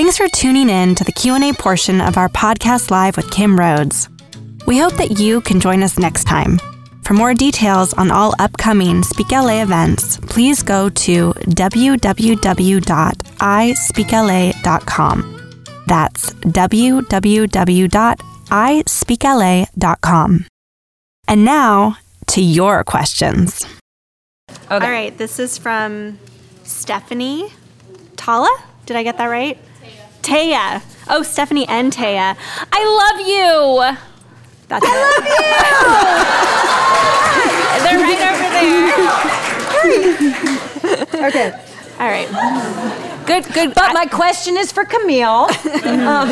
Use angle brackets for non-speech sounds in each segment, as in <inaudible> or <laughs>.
Thanks for tuning in to the Q&A portion of our podcast live with Kim Rhodes. We hope that you can join us next time. For more details on all upcoming Speak LA events, please go to www.ispeakla.com. That's www.ispeakla.com. And now to your questions. Okay. All right, this is from Stephanie Tala. Did I get that right? Taya. Oh, Stephanie and Taya. I love you. That's I love you. <laughs> They're right over there. <laughs> Okay. All right. Good, good. But my question is for Camille. <laughs> Um,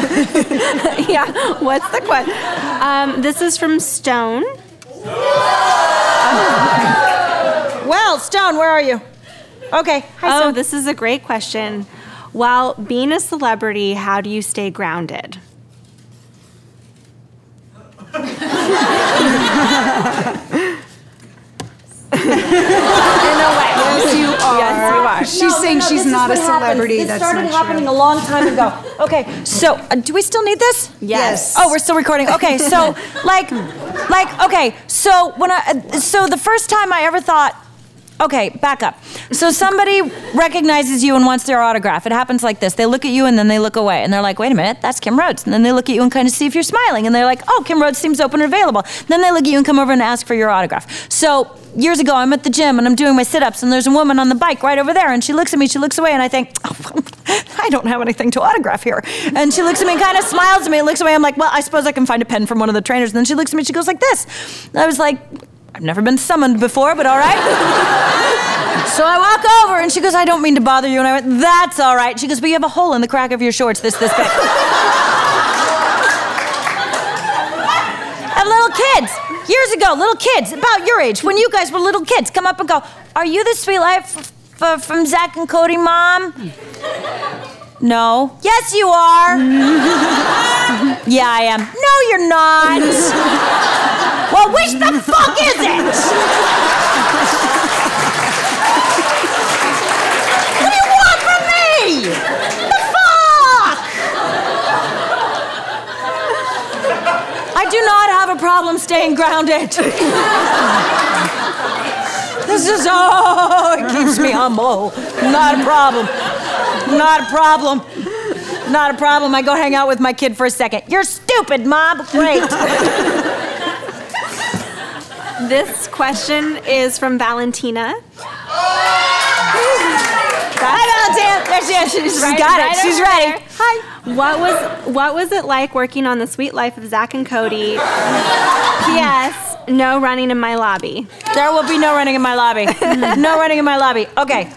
yeah. What's the question? Um, this is from Stone. Well, Stone, where are you? Okay. Hi, Oh, Stone. this is a great question. While being a celebrity, how do you stay grounded? In a way. Yes, you are. Yes, you are. She's No, no, saying no, she's not a what happened. celebrity. This That's started not happening true. a long time ago. Okay, so uh, do we still need this? Yes. Oh, we're still recording. Okay, so <laughs> like, like, okay, so when I, uh, so the first time I ever thought, okay, back up. So somebody recognizes you and wants their autograph. It happens like this: they look at you and then they look away, and they're like, wait a minute, that's Kim Rhodes. And then they look at you and kind of see if you're smiling, and they're like, oh, Kim Rhodes seems open and available. Then they look at you and come over and ask for your autograph. So. Years ago, I'm at the gym and I'm doing my sit ups, and there's a woman on the bike right over there, and she looks at me, she looks away, and I think, oh, <laughs> I don't have anything to autograph here. And she looks at me and kind of smiles at me and looks away. I'm like, well, I suppose I can find a pen from one of the trainers. And then she looks at me, and she goes like this. And I was like, I've never been summoned before, but all right. <laughs> so I walk over and she goes, I don't mean to bother you. And I went, that's all right. She goes, but you have a hole in the crack of your shorts this, this big. <laughs> and little kids, years ago, little kids, about your age, when you guys were little kids, come up and go, Are you the Suite Life f- f- from Zack and Cody, mom? No. Yes, you are. <laughs> yeah, I am. No, you're not. Well, which the fuck is it? what do you want from me? The fuck? I do not have a problem staying grounded. this is oh, it keeps me humble. Not a problem. Not a problem. Not a problem. I go hang out with my kid for a second. You're stupid, mom. Great. This question is from Valentina. Hi, Valentina. There she is. She's right- got right it. She's ready. there. Hi. What was what was it like working on the Suite Life of Zack and Cody? P.S. No running in my lobby. There will be no running in my lobby. <laughs> no running in my lobby. Okay.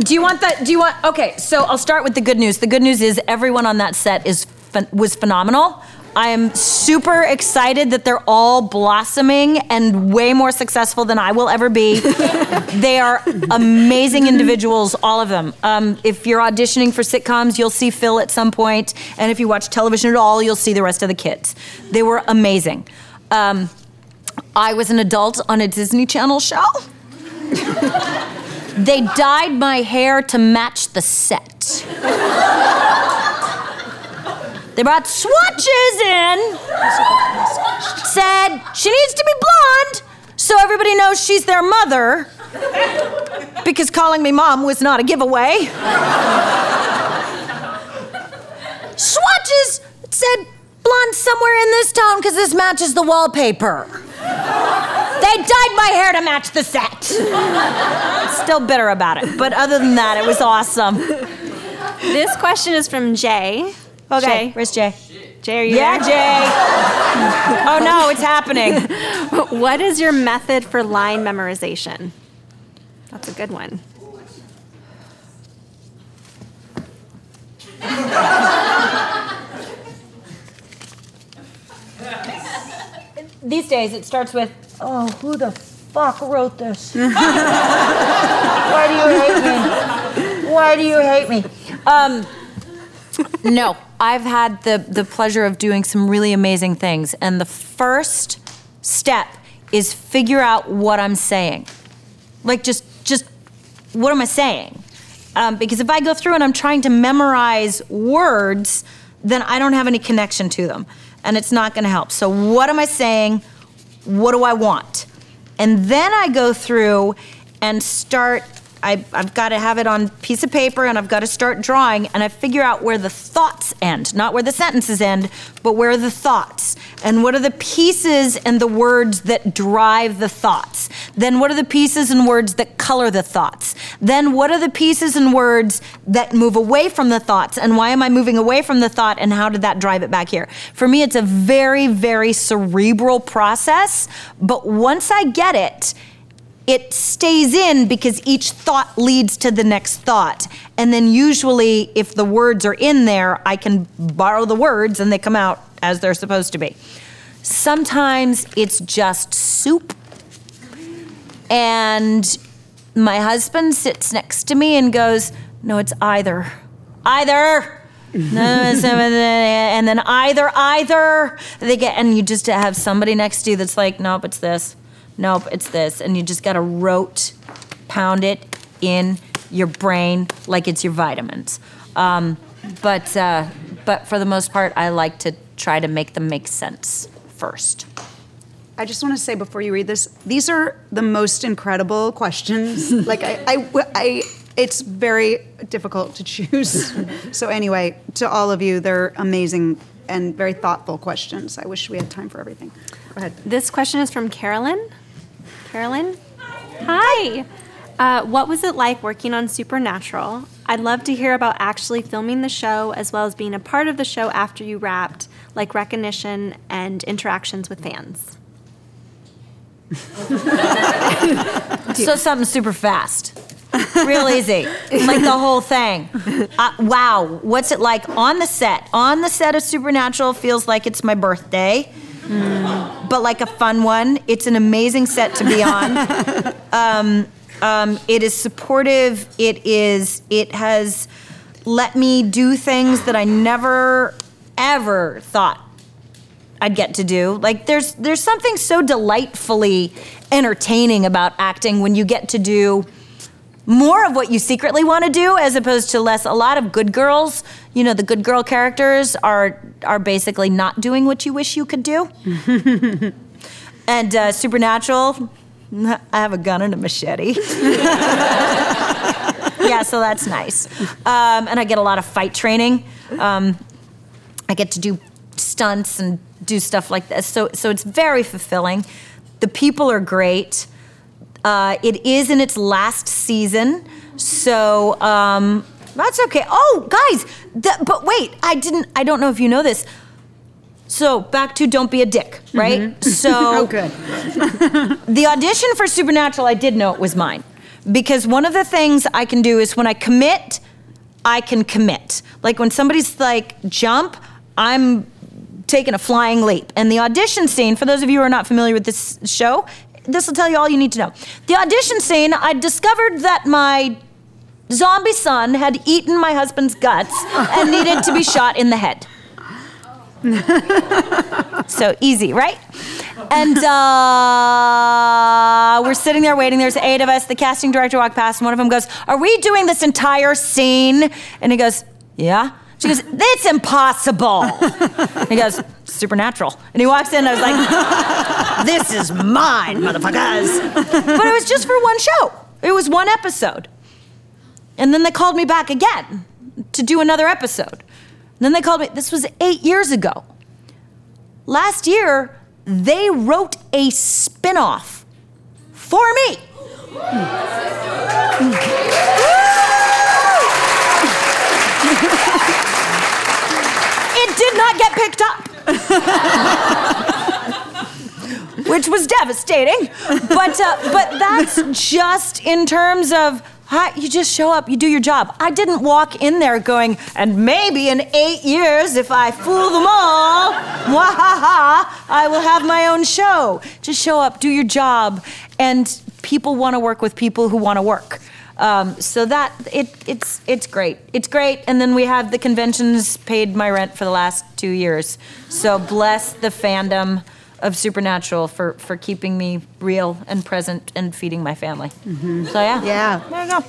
Do you want that? Do you want? Okay, so I'll start with the good news. The good news is everyone on that set is was phenomenal. I am super excited that they're all blossoming and way more successful than I will ever be. <laughs> they are amazing individuals, all of them. Um, if you're auditioning for sitcoms, you'll see Phil at some point, and if you watch television at all, you'll see the rest of the kids. They were amazing. Um, I was an adult on a Disney Channel show. <laughs> they dyed my hair to match the set. They brought swatches in, said she needs to be blonde so everybody knows she's their mother because calling me mom was not a giveaway. Swatches said blonde somewhere in this town because this matches the wallpaper. They dyed my hair to match the set. Still bitter about it, but other than that, it was awesome. This question is from Jay. Okay, Jay. where's Jay? Jay, are you Yeah, there? Jay. <laughs> Oh no, it's happening. <laughs> What is your method for line memorization? That's a good one. <laughs> These days, it starts with, "Oh, who the fuck wrote this? Why do you hate me? Why do you hate me?" Um, no, I've had the the pleasure of doing some really amazing things, and the first step is figure out what I'm saying. Like just just what am I saying? Um, because if I go through and I'm trying to memorize words, then I don't have any connection to them. And it's not going to help. So, what am I saying? What do I want? And then I go through and start I, I've got to have it on piece of paper and I've got to start drawing and I figure out where the thoughts end, not where the sentences end, but where the thoughts. And what are the pieces and the words that drive the thoughts? Then what are the pieces and words that color the thoughts? Then what are the pieces and words that move away from the thoughts? And why am I moving away from the thought and how did that drive it back here? For me, it's a very, very cerebral process, but once I get it, it stays in because each thought leads to the next thought. And then usually, if the words are in there, I can borrow the words and they come out as they're supposed to be. Sometimes it's just soup. And my husband sits next to me and goes, No, it's either. Either. <laughs> and then either, either. They get, and you just have somebody next to you that's like, Nope, it's this nope, it's this. And you just got to rote pound it in your brain like it's your vitamins. Um, but, uh, but for the most part, I like to try to make them make sense first. I just want to say before you read this, these are the most incredible questions. <laughs> like I, I, I, it's very difficult to choose. so anyway, to all of you, they're amazing and very thoughtful questions. I wish we had time for everything. Go ahead. This question is from Carolyn. Carolyn? Hi. Uh, what was it like working on Supernatural? I'd love to hear about actually filming the show as well as being a part of the show after you wrapped, like recognition and interactions with fans. <laughs> so something super fast. Real easy. <laughs> like the whole thing. Uh, wow. What's it like on the set? On the set of Supernatural feels like it's my birthday. Mm. But like a fun one. It's an amazing set to be on. <laughs> um, um, it is supportive. It is. It has let me do things that I never ever thought I'd get to do. Like there's there's something so delightfully entertaining about acting when you get to do more of what you secretly want to do as opposed to less. A lot of good girls you know the good girl characters are are basically not doing what you wish you could do. <laughs> And uh, supernatural <laughs> i have a gun and a machete. <laughs> Yeah so that's nice. Um, and i get a lot of fight training. Um, i get to do stunts and do stuff like this. So so it's very fulfilling. The people are great uh, it is in its last season, so um, that's okay. Oh, guys, but wait, I didn't. I don't know if you know this. So back to don't be a dick, right? Mm-hmm. So <laughs> oh, good. <laughs> the audition for Supernatural, I did know it was mine because one of the things I can do is when I commit, I can commit. Like when somebody's like jump, I'm taking a flying leap. And the audition scene, for those of you who are not familiar with this show, this will tell you all you need to know. The audition scene, I discovered that my zombie son had eaten my husband's guts and <laughs> needed to be shot in the head. so easy, right? And uh, we're sitting there waiting. There's eight of us. The casting director walked past, and one of them goes, Are we doing this entire scene? And he goes, Yeah. She goes, That's impossible. he goes, Supernatural. And he walks in, and I was like, This is mine, motherfuckers. But it was just for one show, it was one episode. And then they called me back again to do another episode. And then they called me, this was eight years ago. Last year, they wrote a spin off for me. Get picked up. Which was devastating. But, uh, but that's just in terms of Hi, you just show up, you do your job. I didn't walk in there going, and maybe in eight years, if I fool them all, ha, I will have my own show. Just show up, do your job, and people want to work with people who want to work. Um, so that it it's it's great. It's great. And then we have the conventions paid my rent for the last two years. So bless the fandom of Supernatural for for keeping me real and present and feeding my family. Mm-hmm. So yeah, yeah. There you go.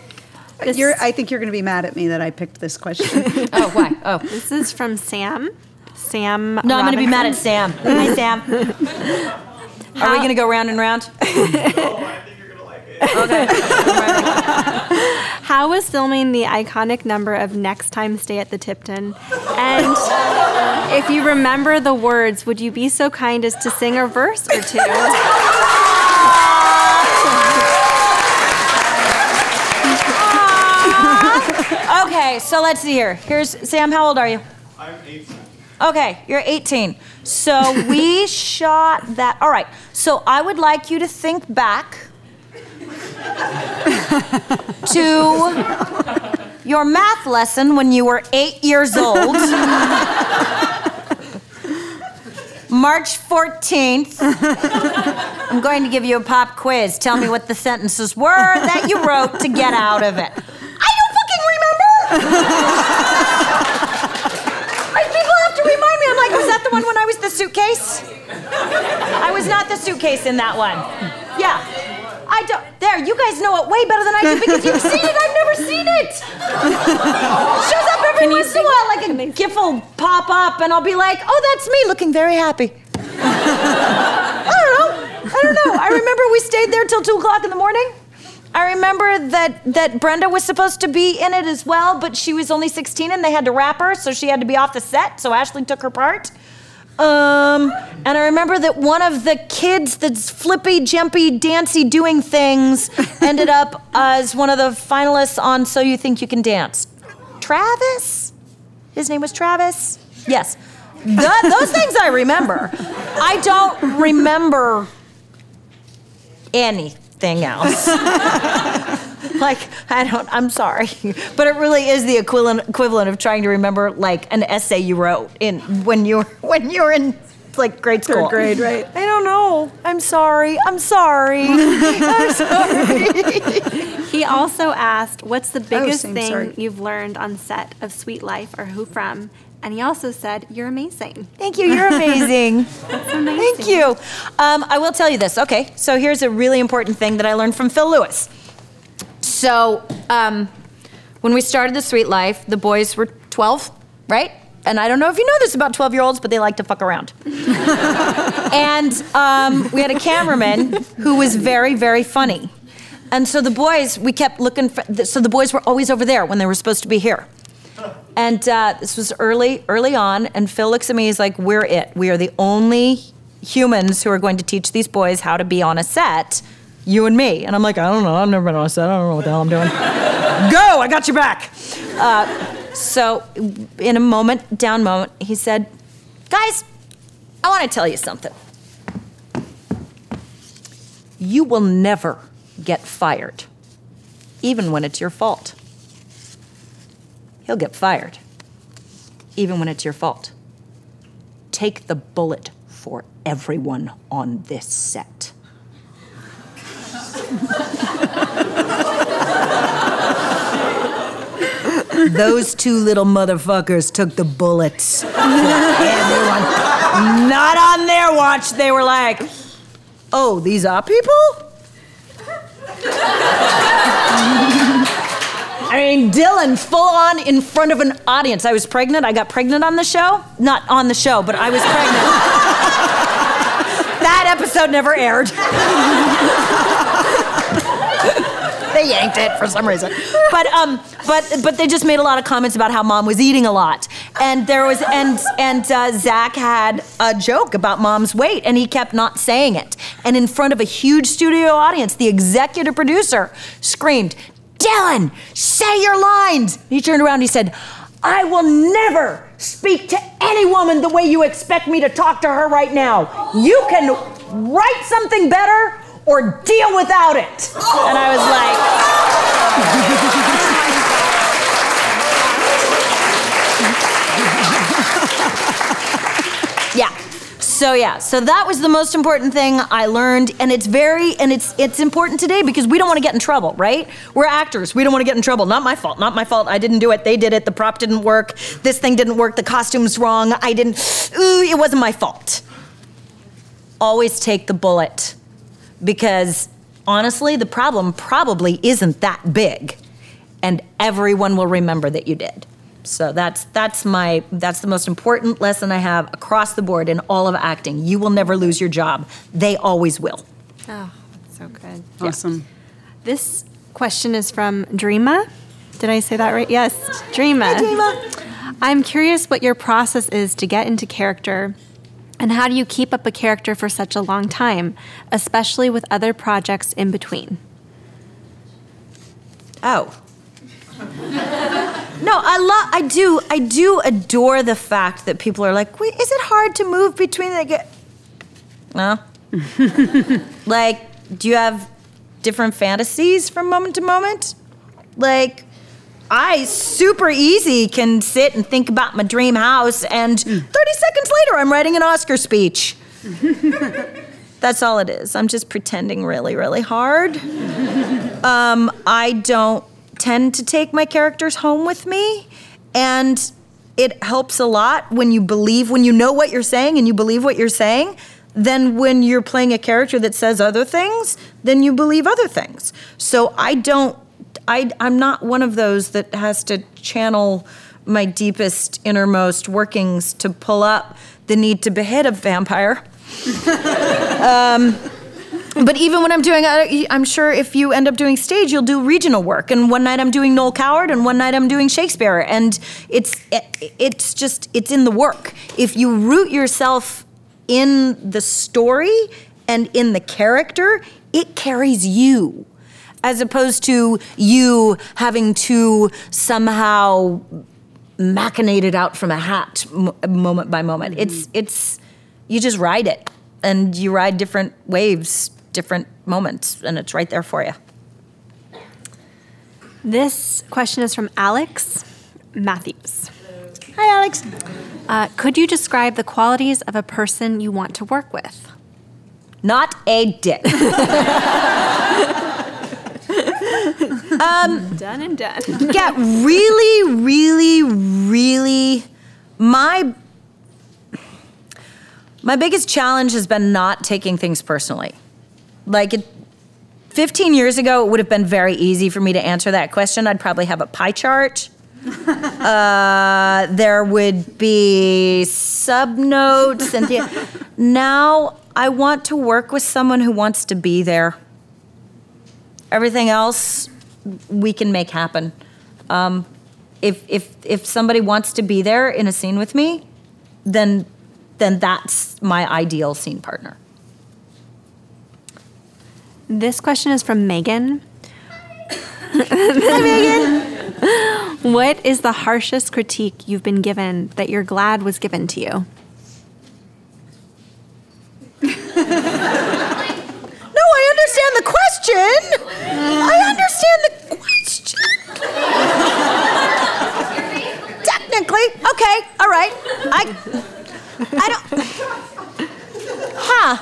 You're, I think you're going to be mad at me that I picked this question. <laughs> Oh, why? Oh. This is from Sam. Sam. No, I'm going to be mad at Sam. <laughs> Hi, Sam. <laughs> Are we going to go round and round? <laughs> How was filming the iconic number of Next Time Stay at the Tipton? And if you remember the words, would you be so kind as to sing a verse or two? Okay, so let's see here. Here's Sam. How old are you? I'm 18. Okay, you're 18. So we <laughs> shot that. All right. So I would like you to think back <laughs> to your math lesson when you were eight years old. <laughs> March 14th. I'm going to give you a pop quiz. Tell me what the sentences were that you wrote to get out of it. I don't fucking remember! <laughs> People have to remind me. I'm like, was that the one when I was the suitcase? I was not the suitcase in that one. Yeah. I don't. There, you guys know it way better than I do because you've <laughs> seen it. I've never seen it. Shows up every Can once in a while, like a gif will pop up, and I'll be like, "Oh, that's me, looking very happy." I don't know. I don't know. I remember we stayed there till two o'clock in the morning. I remember that that Brenda was supposed to be in it as well, but she was only 16 and they had to wrap her, so she had to be off the set. So Ashley took her part. Um, and I remember that one of the kids that's flippy, jumpy, dancy, doing things <laughs> ended up as one of the finalists on So You Think You Can Dance. Travis? His name was Travis? Yes. Th- those <laughs> things I remember. I don't remember anything else. <laughs> like, I don't, I'm sorry. But it really is the equivalent, equivalent of trying to remember like an essay you wrote in when you were, <laughs> when you were in like grade school. Third grade, right. I don't know. I'm sorry. I'm sorry. <laughs> I'm sorry. He also asked, What's the oh, biggest same, thing sorry. you've learned on set of Suite Life or Who From? And he also said, You're amazing. Thank you. You're amazing. <laughs> amazing. Thank you. Um, I will tell you this. Okay, so here's a really important thing that I learned from Phil Lewis. So, um, when we started the Suite Life, the boys were 12, right? And I don't know if you know this about 12 year olds, but they like to fuck around. <laughs> and um, we had a cameraman who was very, very funny. And so the boys, we kept looking for, so the boys were always over there when they were supposed to be here. And uh, this was early, early on, and Phil looks at me. He's like, "We're it. We are the only humans who are going to teach these boys how to be on a set. You and me." And I'm like, "I don't know. I've never been on a set. I don't know what the hell I'm doing." <laughs> Go! I got your back. Uh, so, in a moment, down moment, he said, "Guys, I want to tell you something. You will never get fired, even when it's your fault." He'll get fired, even when it's your fault. Take the bullet for everyone on this set. Those two little motherfuckers took the bullets everyone. Not on their watch. They were like, oh, these are people? I mean, Dylan, full on in front of an audience. I was pregnant. I got pregnant on the show. Not on the show, but I was pregnant. that episode never aired. they yanked it for some reason. But um, but but they just made a lot of comments about how mom was eating a lot, and there was and and uh, Zack had a joke about mom's weight, and he kept not saying it. And in front of a huge studio audience, the executive producer screamed, Dylan, say your lines. He turned around he said, I will never speak to any woman the way you expect me to talk to her right now. You can write something better or deal without it. And I was <laughs> like, yeah. So yeah, so that was the most important thing I learned, and it's very and it's it's important today because we don't want to get in trouble, right? We're actors, we don't want to get in trouble. Not my fault, not my fault. I didn't do it. They did it. The prop didn't work. This thing didn't work. The costume's wrong. I didn't. Ooh, it wasn't my fault. Always take the bullet, because honestly, the problem probably isn't that big. and everyone will remember that you did. So that's that's my that's the most important lesson I have across the board in all of acting. You will never lose your job. They always will. Oh, that's so good. Awesome. This question is from Dreama. Did I say that right? Yes, Dreama. Hi, Dreama. I'm curious what your process is to get into character and how do you keep up a character for such a long time, especially with other projects in between? Oh. <laughs> No, I love. I do. I do adore the fact that people are like, "Wait, is it hard to move between?" Like, no. <laughs> like, do you have different fantasies from moment to moment? Like, I super easy can sit and think about my dream house, and 30 seconds later, I'm writing an Oscar speech. <laughs> That's all it is. I'm just pretending really, really hard. Um, I don't tend to take my characters home with me, and it helps a lot when you believe, when you know what you're saying and you believe what you're saying. Then, when you're playing a character that says other things, then you believe other things. So, I don't, I, I'm not one of those that has to channel my deepest, innermost workings to pull up the need to behead a vampire <laughs> um, but even when I'm doing, I'm sure if you end up doing stage, you'll do regional work. And one night I'm doing Noel Coward, and one night I'm doing Shakespeare. And it's it, it's just it's in the work. If you root yourself in the story and in the character, it carries you, as opposed to you having to somehow machinate it out from a hat moment by moment. It's it's you just ride it and you ride different waves, different moments, and it's right there for you. This question is from Alex Matthews. Hi, Alex. Uh, could you describe the qualities of a person you want to work with? Not a dick. <laughs> Done and done. Get really, really, really. My my biggest challenge has been not taking things personally. Like it, 15 years ago, it would have been very easy for me to answer that question. I'd probably have a pie chart. <laughs> uh, there would be subnotes and the, now I want to work with someone who wants to be there. Everything else we can make happen. Um, if if if somebody wants to be there in a scene with me, then then that's my ideal scene partner. This question is from Megan. Hi, Megan. What is the harshest critique you've been given that you're glad was given to you? No, I understand the question. I understand the question. Technically, okay, all right. I, I don't. Huh.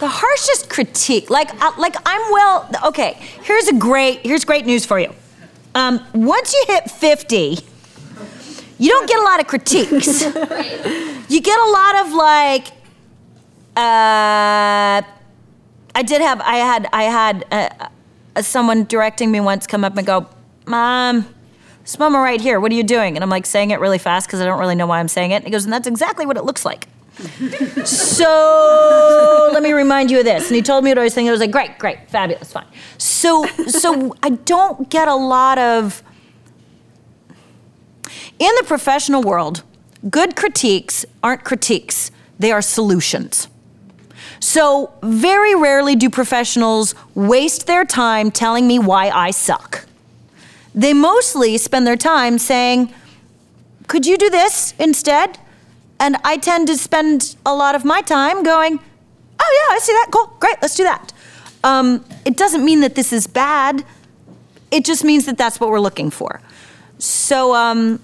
The harshest critique, like, uh, like I'm well. Okay, here's a great, here's great news for you. Um, once you hit 50, you don't get a lot of critiques. <laughs> you get a lot of like, uh, I did have I had I had uh, uh, someone directing me once come up and go, "Mom, this mama right here. What are you doing?" And I'm like saying it really fast because I don't really know why I'm saying it. And he goes, "And that's exactly what it looks like." So let me remind you of this. And he told me what I was thinking. I was like, "Great, great, fabulous, fine." So so I don't get a lot of in the professional world. Good critiques aren't critiques; they are solutions. So, very rarely do professionals waste their time telling me why I suck. They mostly spend their time saying, Could you do this instead? And I tend to spend a lot of my time going, Oh, yeah, I see that. Cool. Great. Let's do that. Um, it doesn't mean that this is bad, it just means that that's what we're looking for. So, um,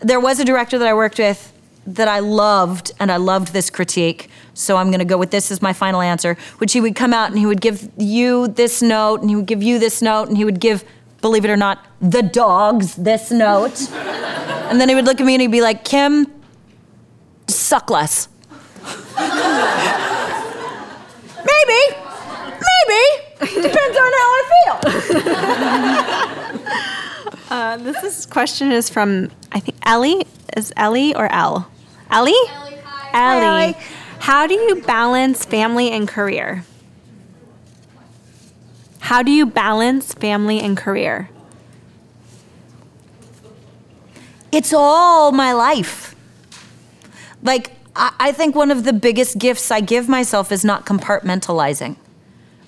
there was a director that I worked with that I loved, and I loved this critique. So I'm going to go with this as my final answer, which he would come out and he would give you this note, and he would give you this note, and he would give, believe it or not, the dogs this note. <laughs> and then he would look at me and he'd be like, Kim, suck less. maybe, maybe. Depends on how I feel. <laughs> Uh, this is, question is from I think Ellie. Is Ellie or L? Ellie. Ellie. Hi. Ellie. Ellie. How do you balance family and career? How do you balance family and career? It's all my life. Like, I, I think one of the biggest gifts I give myself is not compartmentalizing.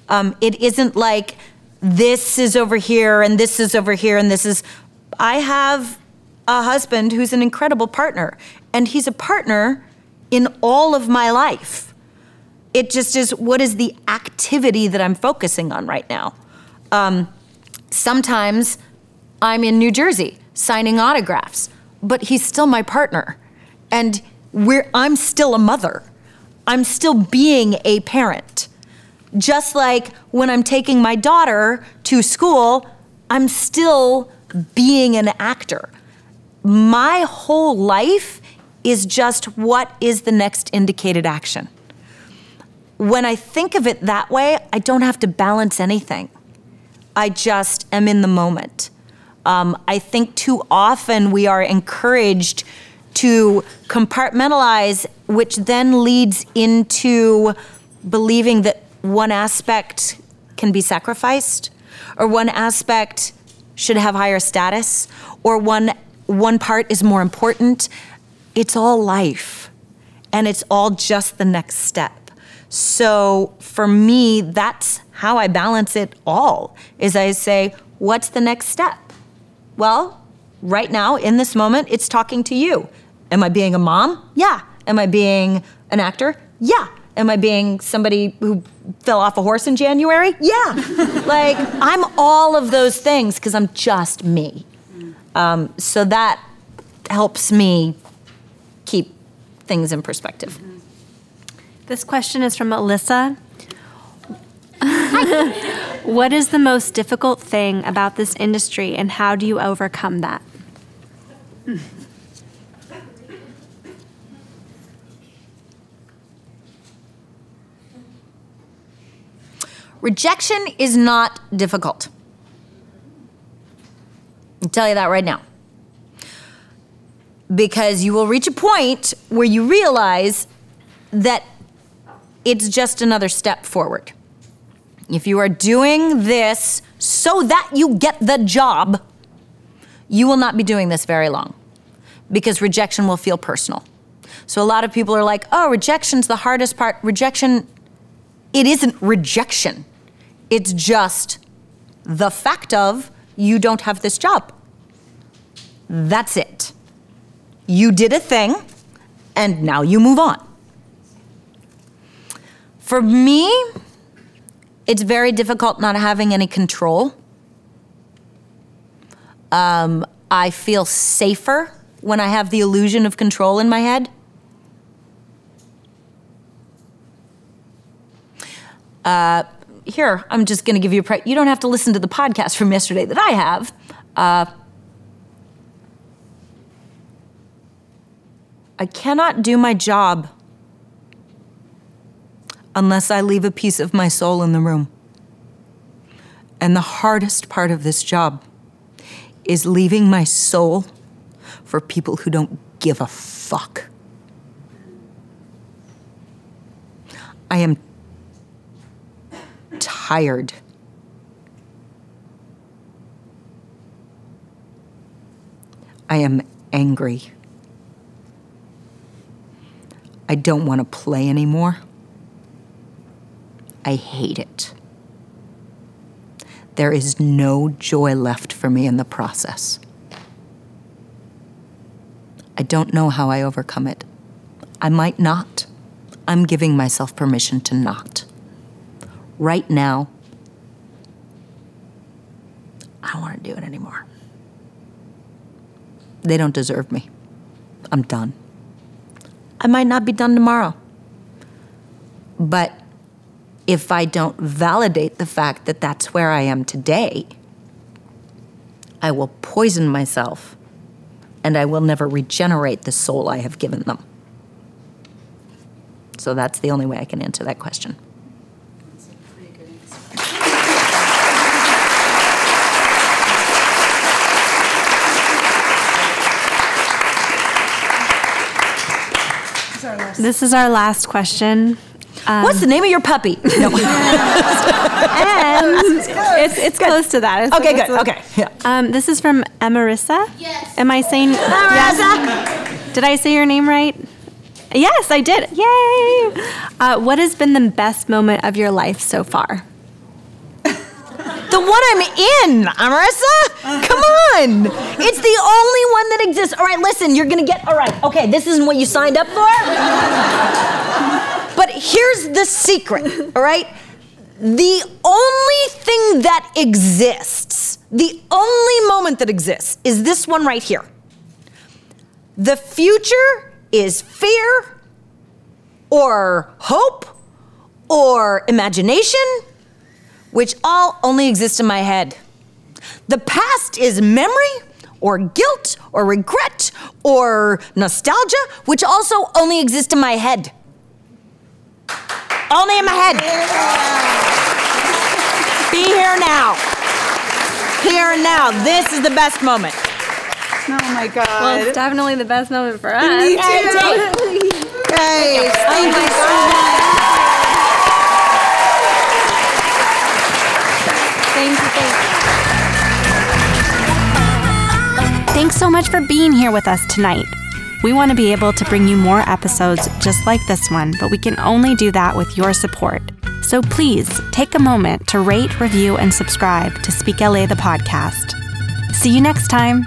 Um, it isn't like this is over here and this is over here and this is. I have a husband who's an incredible partner, and he's a partner in all of my life. It just is what is the activity that I'm focusing on right now. Um, sometimes I'm in New Jersey signing autographs, but he's still my partner. And we're, I'm still a mother. I'm still being a parent. Just like when I'm taking my daughter to school, I'm still being an actor. My whole life is just what is the next indicated action. When I think of it that way, I don't have to balance anything. I just am in the moment. Um, I think too often we are encouraged to compartmentalize, which then leads into believing that one aspect can be sacrificed, or one aspect should have higher status, or one one part is more important. It's all life, and it's all just the next step. So for me, that's how I balance it all. Is I say, what's the next step? Well, right now in this moment, it's talking to you. Am I being a mom? Yeah. Am I being an actor? Yeah. Am I being somebody who fell off a horse in January? Yeah. <laughs> like, I'm all of those things because I'm just me. Um, so that helps me keep things in perspective. This question is from Alyssa. <laughs> what is the most difficult thing about this industry and how do you overcome that? Rejection is not difficult. I'll tell you that right now. Because you will reach a point where you realize that it's just another step forward. If you are doing this so that you get the job, you will not be doing this very long because rejection will feel personal. So a lot of people are like, oh, rejection's the hardest part. Rejection, it isn't rejection. It's just the fact of you don't have this job. That's it. You did a thing, and now you move on. For me, it's very difficult not having any control. Um, I feel safer when I have the illusion of control in my head. Uh, here, I'm just going to give you a. Pre- you don't have to listen to the podcast from yesterday that I have. Uh, I cannot do my job unless I leave a piece of my soul in the room. And the hardest part of this job is leaving my soul for people who don't give a fuck. I am tired. I am angry. I don't want to play anymore. I hate it. There is no joy left for me in the process. I don't know how I overcome it. I might not. I'm giving myself permission to not right now, I don't want to do it anymore. They don't deserve me. I'm done. I might not be done tomorrow. But if I don't validate the fact that that's where I am today, I will poison myself and I will never regenerate the soul I have given them. So that's the only way I can answer that question. This is our last question. What's the name of your puppy? <laughs> No. <laughs> And it's it's close to that. It's Okay, good. to- Okay, yeah. Um, this is from Emarissa. Yes. Am I saying? Marissa. Did I say your name right? Yes, I did. Yay! Uh, what has been the best moment of your life so far? The one I'm in, Marissa. <laughs> Come on. It's the only one that exists. All right, listen, you're going to get, all right, okay, this isn't what you signed up for. but here's the secret, all right? The only thing that exists, the only moment that exists, is this one right here. The future is fear or hope or imagination which all only exist in my head. The past is memory, or guilt, or regret, or nostalgia, which also only exist in my head. Only in my head. Be here now. Here and now. This is the best moment. Oh my God. Well, it's definitely the best moment for us. Me too. Guys, <laughs> thank you so oh much. Thanks so much for being here with us tonight. We want to be able to bring you more episodes just like this one, but we can only do that with your support. So please take a moment to rate, review, and subscribe to Speak LA the podcast. See you next time.